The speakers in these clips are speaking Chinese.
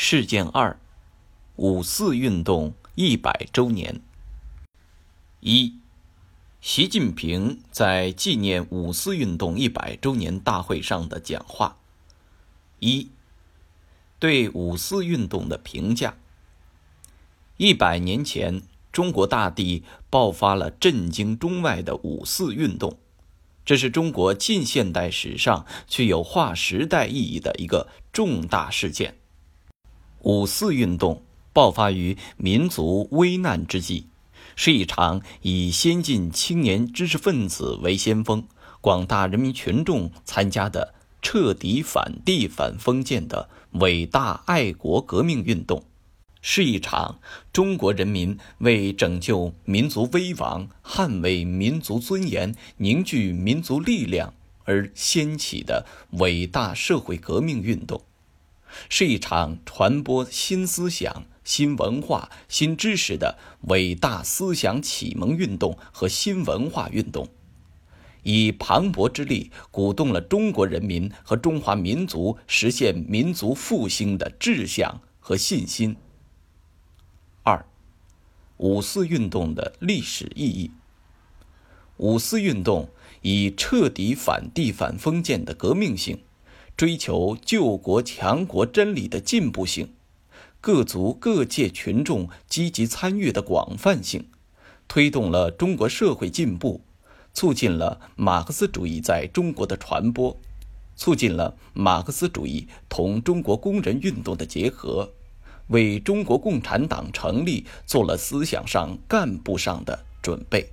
事件二：五四运动一百周年。一、习近平在纪念五四运动一百周年大会上的讲话。一、对五四运动的评价。一百年前，中国大地爆发了震惊中外的五四运动，这是中国近现代史上具有划时代意义的一个重大事件。五四运动爆发于民族危难之际，是一场以先进青年知识分子为先锋、广大人民群众参加的彻底反帝反封建的伟大爱国革命运动，是一场中国人民为拯救民族危亡、捍卫民族尊严、凝聚民族力量而掀起的伟大社会革命运动。是一场传播新思想、新文化、新知识的伟大思想启蒙运动和新文化运动，以磅礴之力鼓动了中国人民和中华民族实现民族复兴的志向和信心。二、五四运动的历史意义。五四运动以彻底反帝反封建的革命性。追求救国强国真理的进步性，各族各界群众积极参与的广泛性，推动了中国社会进步，促进了马克思主义在中国的传播，促进了马克思主义同中国工人运动的结合，为中国共产党成立做了思想上、干部上的准备，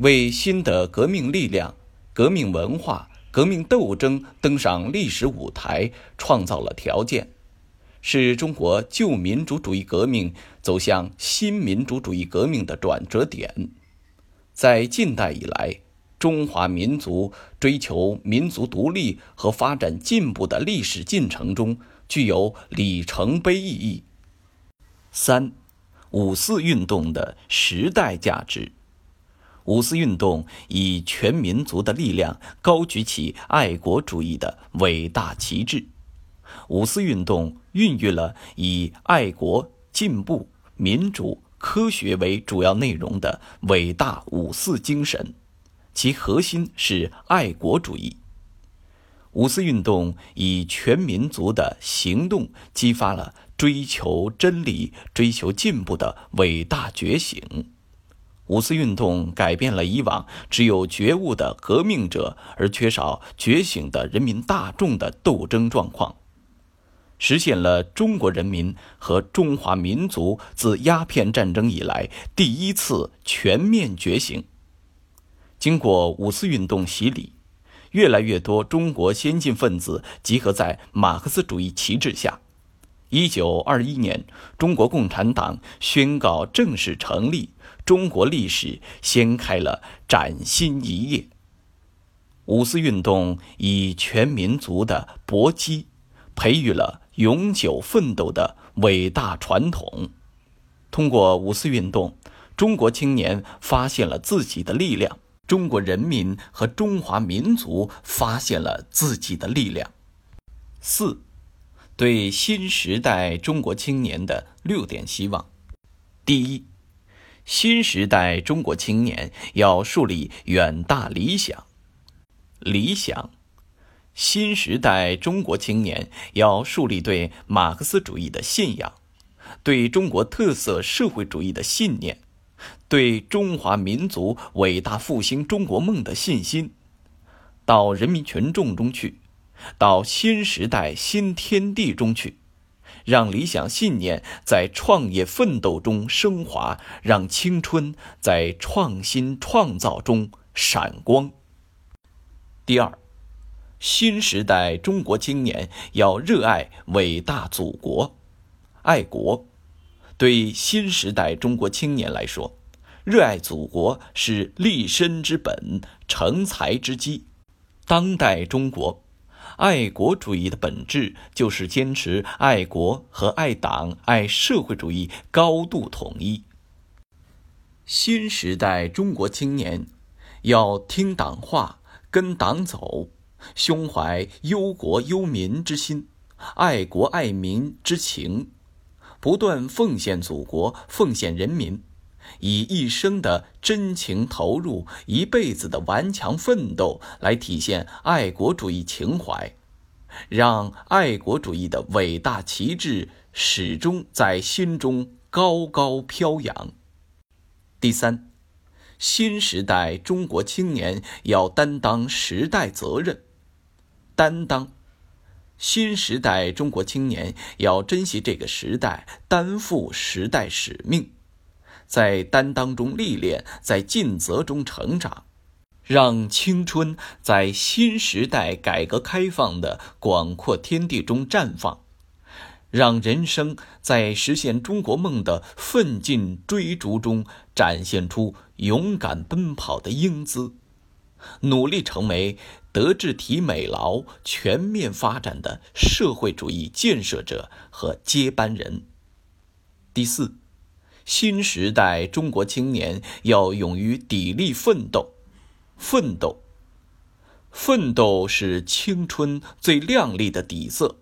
为新的革命力量、革命文化。革命斗争登上历史舞台，创造了条件，是中国旧民主主义革命走向新民主主义革命的转折点。在近代以来，中华民族追求民族独立和发展进步的历史进程中，具有里程碑意义。三，五四运动的时代价值。五四运动以全民族的力量高举起爱国主义的伟大旗帜。五四运动孕育了以爱国、进步、民主、科学为主要内容的伟大五四精神，其核心是爱国主义。五四运动以全民族的行动激发了追求真理、追求进步的伟大觉醒。五四运动改变了以往只有觉悟的革命者而缺少觉醒的人民大众的斗争状况，实现了中国人民和中华民族自鸦片战争以来第一次全面觉醒。经过五四运动洗礼，越来越多中国先进分子集合在马克思主义旗帜下。一九二一年，中国共产党宣告正式成立。中国历史掀开了崭新一页。五四运动以全民族的搏击，培育了永久奋斗的伟大传统。通过五四运动，中国青年发现了自己的力量，中国人民和中华民族发现了自己的力量。四。对新时代中国青年的六点希望：第一，新时代中国青年要树立远大理想。理想，新时代中国青年要树立对马克思主义的信仰，对中国特色社会主义的信念，对中华民族伟大复兴中国梦的信心，到人民群众中去。到新时代新天地中去，让理想信念在创业奋斗中升华，让青春在创新创造中闪光。第二，新时代中国青年要热爱伟大祖国，爱国。对新时代中国青年来说，热爱祖国是立身之本、成才之基。当代中国。爱国主义的本质就是坚持爱国和爱党、爱社会主义高度统一。新时代中国青年要听党话、跟党走，胸怀忧国忧民之心，爱国爱民之情，不断奉献祖国、奉献人民，以一生的真情投入、一辈子的顽强奋斗来体现爱国主义情怀，让爱国主义的伟大旗帜始终在心中高高飘扬。第三。新时代中国青年要担当时代责任，担当。新时代中国青年要珍惜这个时代，担负时代使命，在担当中历练，在尽责中成长，让青春在新时代改革开放的广阔天地中绽放。让人生在实现中国梦的奋进追逐中展现出勇敢奔跑的英姿，努力成为德智体美劳全面发展的社会主义建设者和接班人。第四，新时代中国青年要勇于砥砺奋斗，奋斗，奋斗是青春最亮丽的底色。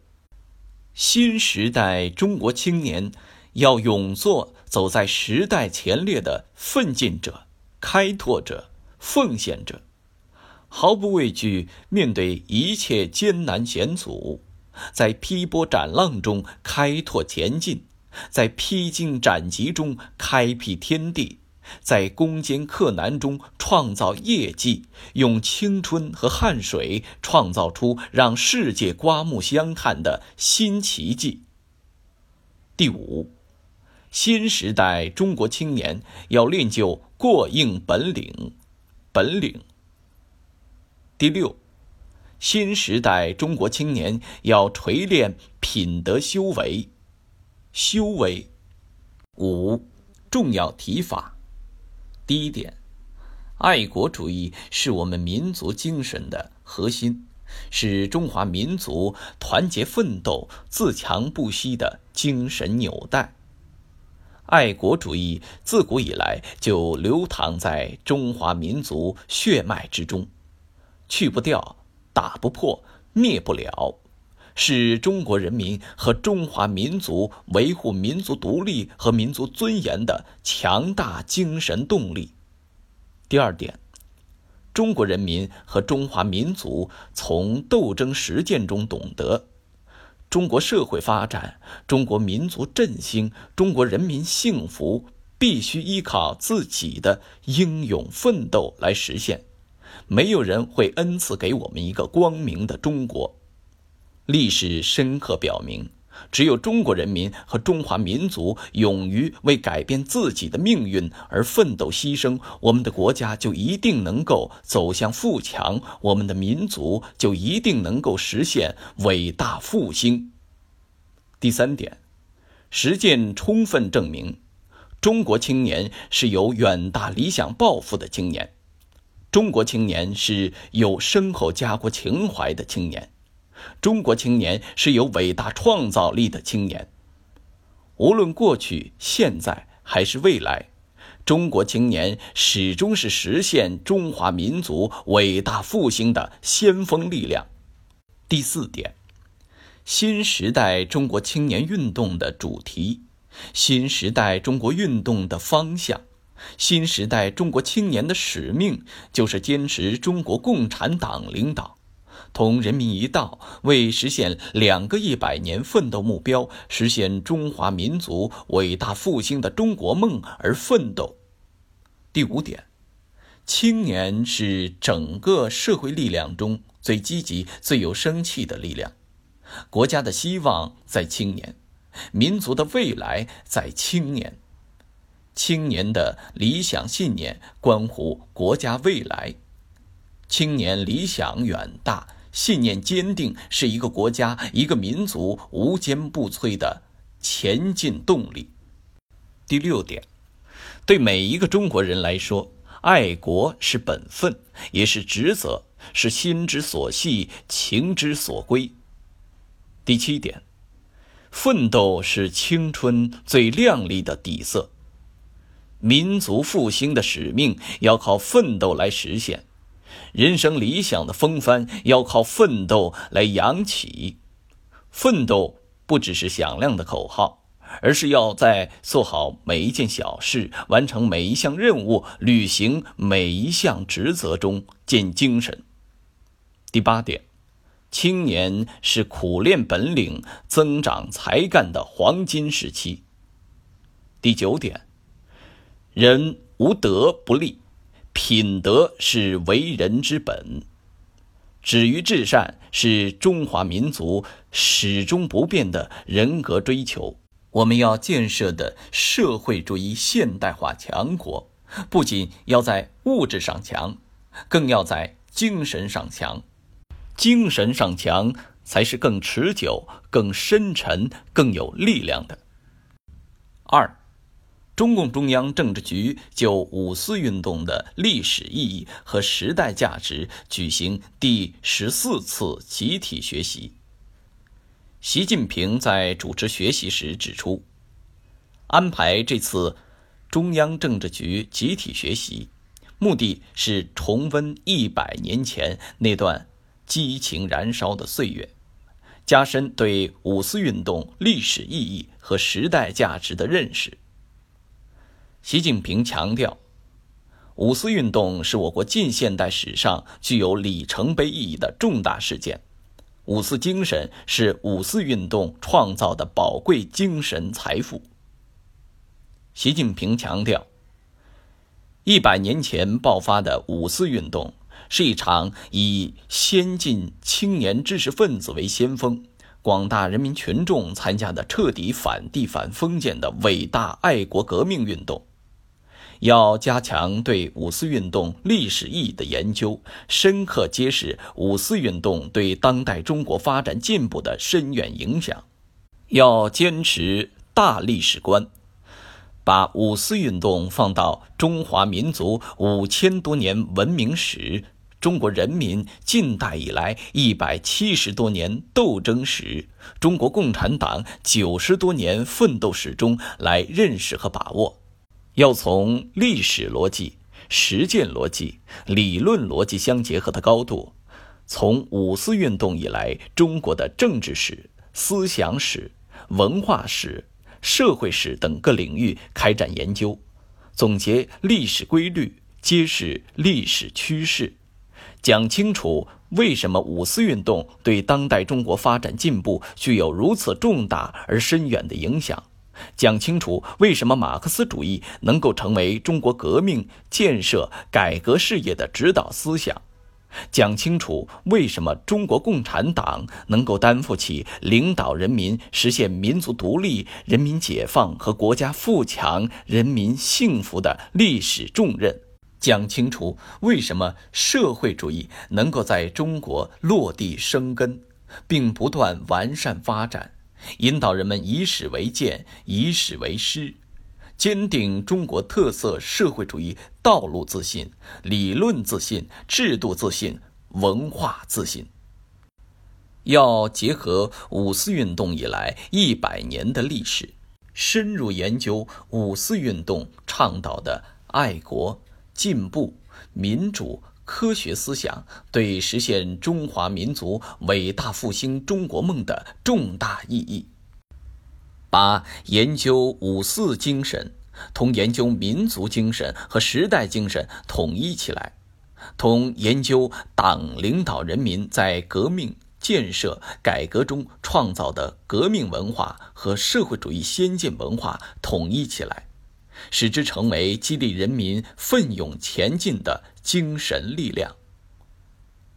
新时代中国青年要勇做走在时代前列的奋进者、开拓者、奉献者，毫不畏惧面对一切艰难险阻，在劈波斩浪中开拓前进，在披荆斩棘中开辟天地。在攻坚克难中创造业绩，用青春和汗水创造出让世界刮目相看的新奇迹。第五，新时代中国青年要练就过硬本领，本领。第六，新时代中国青年要锤炼品德修为，修为。五，重要提法。第一点，爱国主义是我们民族精神的核心，是中华民族团结奋斗、自强不息的精神纽带。爱国主义自古以来就流淌在中华民族血脉之中，去不掉、打不破、灭不了，是中国人民和中华民族维护民族独立和民族尊严的强大精神动力。第二点，中国人民和中华民族从斗争实践中懂得，中国社会发展、中国民族振兴、中国人民幸福，必须依靠自己的英勇奋斗来实现。没有人会恩赐给我们一个光明的中国。历史深刻表明。只有中国人民和中华民族勇于为改变自己的命运而奋斗牺牲，我们的国家就一定能够走向富强，我们的民族就一定能够实现伟大复兴。第三点，实践充分证明，中国青年是有远大理想抱负的青年，中国青年是有深厚家国情怀的青年。中国青年是有伟大创造力的青年，无论过去、现在还是未来，中国青年始终是实现中华民族伟大复兴的先锋力量。第四点，新时代中国青年运动的主题，新时代中国运动的方向，新时代中国青年的使命，就是坚持中国共产党领导。同人民一道，为实现两个一百年奋斗目标、实现中华民族伟大复兴的中国梦而奋斗。第五点，青年是整个社会力量中最积极、最有生气的力量。国家的希望在青年，民族的未来在青年。青年的理想信念关乎国家未来。青年理想远大。信念坚定是一个国家、一个民族无坚不摧的前进动力。第六点，对每一个中国人来说，爱国是本分，也是职责，是心之所系、情之所归。第七点，奋斗是青春最亮丽的底色，民族复兴的使命要靠奋斗来实现。人生理想的风帆要靠奋斗来扬起，奋斗不只是响亮的口号，而是要在做好每一件小事、完成每一项任务、履行每一项职责中见精神。第八点，青年是苦练本领、增长才干的黄金时期。第九点，人无德不立，品德是为人之本。止于至善是中华民族始终不变的人格追求。我们要建设的社会主义现代化强国，不仅要在物质上强，更要在精神上强。精神上强，才是更持久、更深沉、更有力量的。二。中共中央政治局就五四运动的历史意义和时代价值举行第十四次集体学习。习近平在主持学习时指出，安排这次中央政治局集体学习，目的是重温一百年前那段激情燃烧的岁月，加深对五四运动历史意义和时代价值的认识。习近平强调，五四运动是我国近现代史上具有里程碑意义的重大事件，五四精神是五四运动创造的宝贵精神财富。习近平强调，一百年前爆发的五四运动是一场以先进青年知识分子为先锋。广大人民群众参加的彻底反帝反封建的伟大爱国革命运动。要加强对五四运动历史意义的研究，深刻揭示五四运动对当代中国发展进步的深远影响。要坚持大历史观，把五四运动放到中华民族五千多年文明史、中国人民近代以来一百七十多年斗争史、中国共产党九十多年奋斗史中来认识和把握。要从历史逻辑、实践逻辑、理论逻辑相结合的高度，从五四运动以来中国的政治史、思想史、文化史、社会史等各领域开展研究，总结历史规律，揭示历史趋势，讲清楚为什么五四运动对当代中国发展进步具有如此重大而深远的影响。讲清楚为什么马克思主义能够成为中国革命建设改革事业的指导思想，讲清楚为什么中国共产党能够担负起领导人民实现民族独立、人民解放和国家富强、人民幸福的历史重任，讲清楚为什么社会主义能够在中国落地生根，并不断完善发展。引导人们以史为鉴，以史为师，坚定中国特色社会主义道路自信、理论自信、制度自信、文化自信。要结合五四运动以来一百年的历史，深入研究五四运动倡导的爱国、进步、民主。科学思想对实现中华民族伟大复兴中国梦的重大意义，把研究五四精神同研究民族精神和时代精神统一起来，同研究党领导人民在革命建设改革中创造的革命文化和社会主义先进文化统一起来。使之成为激励人民奋勇前进的精神力量。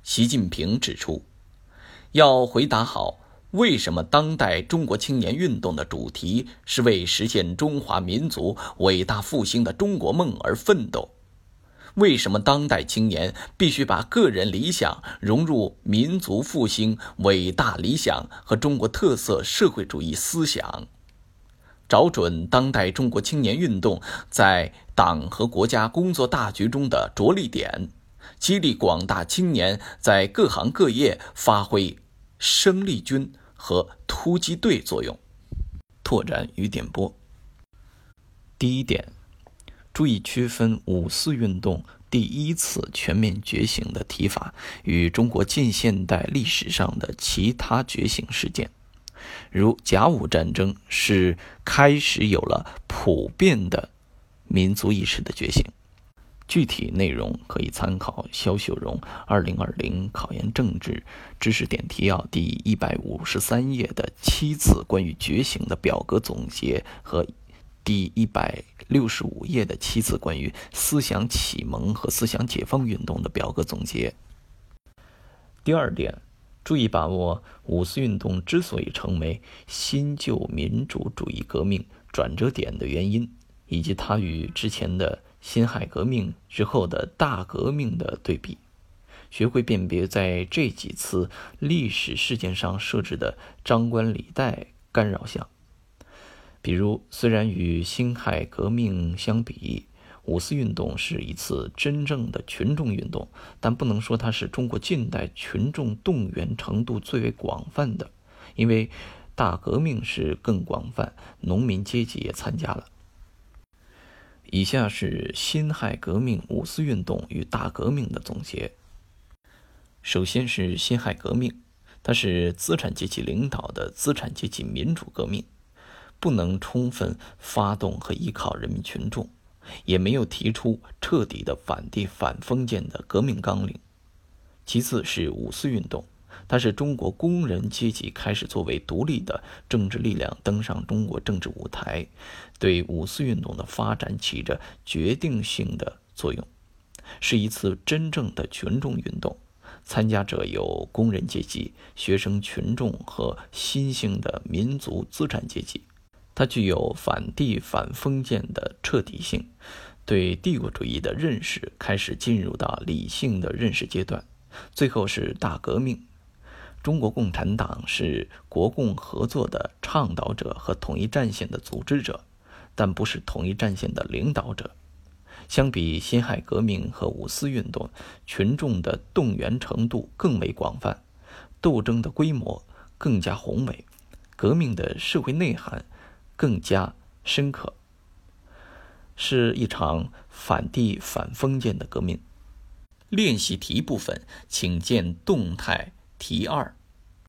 习近平指出，要回答好为什么当代中国青年运动的主题是为实现中华民族伟大复兴的中国梦而奋斗，为什么当代青年必须把个人理想融入民族复兴伟大理想和中国特色社会主义思想。找准当代中国青年运动在党和国家工作大局中的着力点，激励广大青年在各行各业发挥生力军和突击队作用。拓展与点拨。第一点，注意区分五四运动第一次全面觉醒的提法与中国近现代历史上的其他觉醒事件。如甲午战争是开始有了普遍的民族意识的觉醒。具体内容可以参考肖秀荣《二零二零考研政治知识点提要》第一百五十三页的七次关于觉醒的表格总结和第一百六十五页的七次关于思想启蒙和思想解放运动的表格总结。第二点，注意把握五四运动之所以成为新旧民主主义革命转折点的原因，以及它与之前的。辛亥革命之后的大革命的对比，学会辨别在这几次历史事件上设置的张冠李戴干扰项。比如，虽然与辛亥革命相比，五四运动是一次真正的群众运动，但不能说它是中国近代群众动员程度最为广泛的，因为大革命是更广泛，农民阶级也参加了。以下是辛亥革命、五四运动与大革命的总结。首先是辛亥革命，它是资产阶级领导的资产阶级民主革命，不能充分发动和依靠人民群众，也没有提出彻底的反帝反封建的革命纲领。其次是五四运动。它是中国工人阶级开始作为独立的政治力量登上中国政治舞台，对五四运动的发展起着决定性的作用，是一次真正的群众运动。参加者有工人阶级、学生群众和新兴的民族资产阶级。它具有反帝反封建的彻底性，对帝国主义的认识开始进入到理性的认识阶段。最后是大革命。中国共产党是国共合作的倡导者和统一战线的组织者，但不是统一战线的领导者。相比辛亥革命和五四运动，群众的动员程度更为广泛，斗争的规模更加宏伟，革命的社会内涵更加深刻，是一场反帝反封建的革命。练习题部分，请见动态。题二。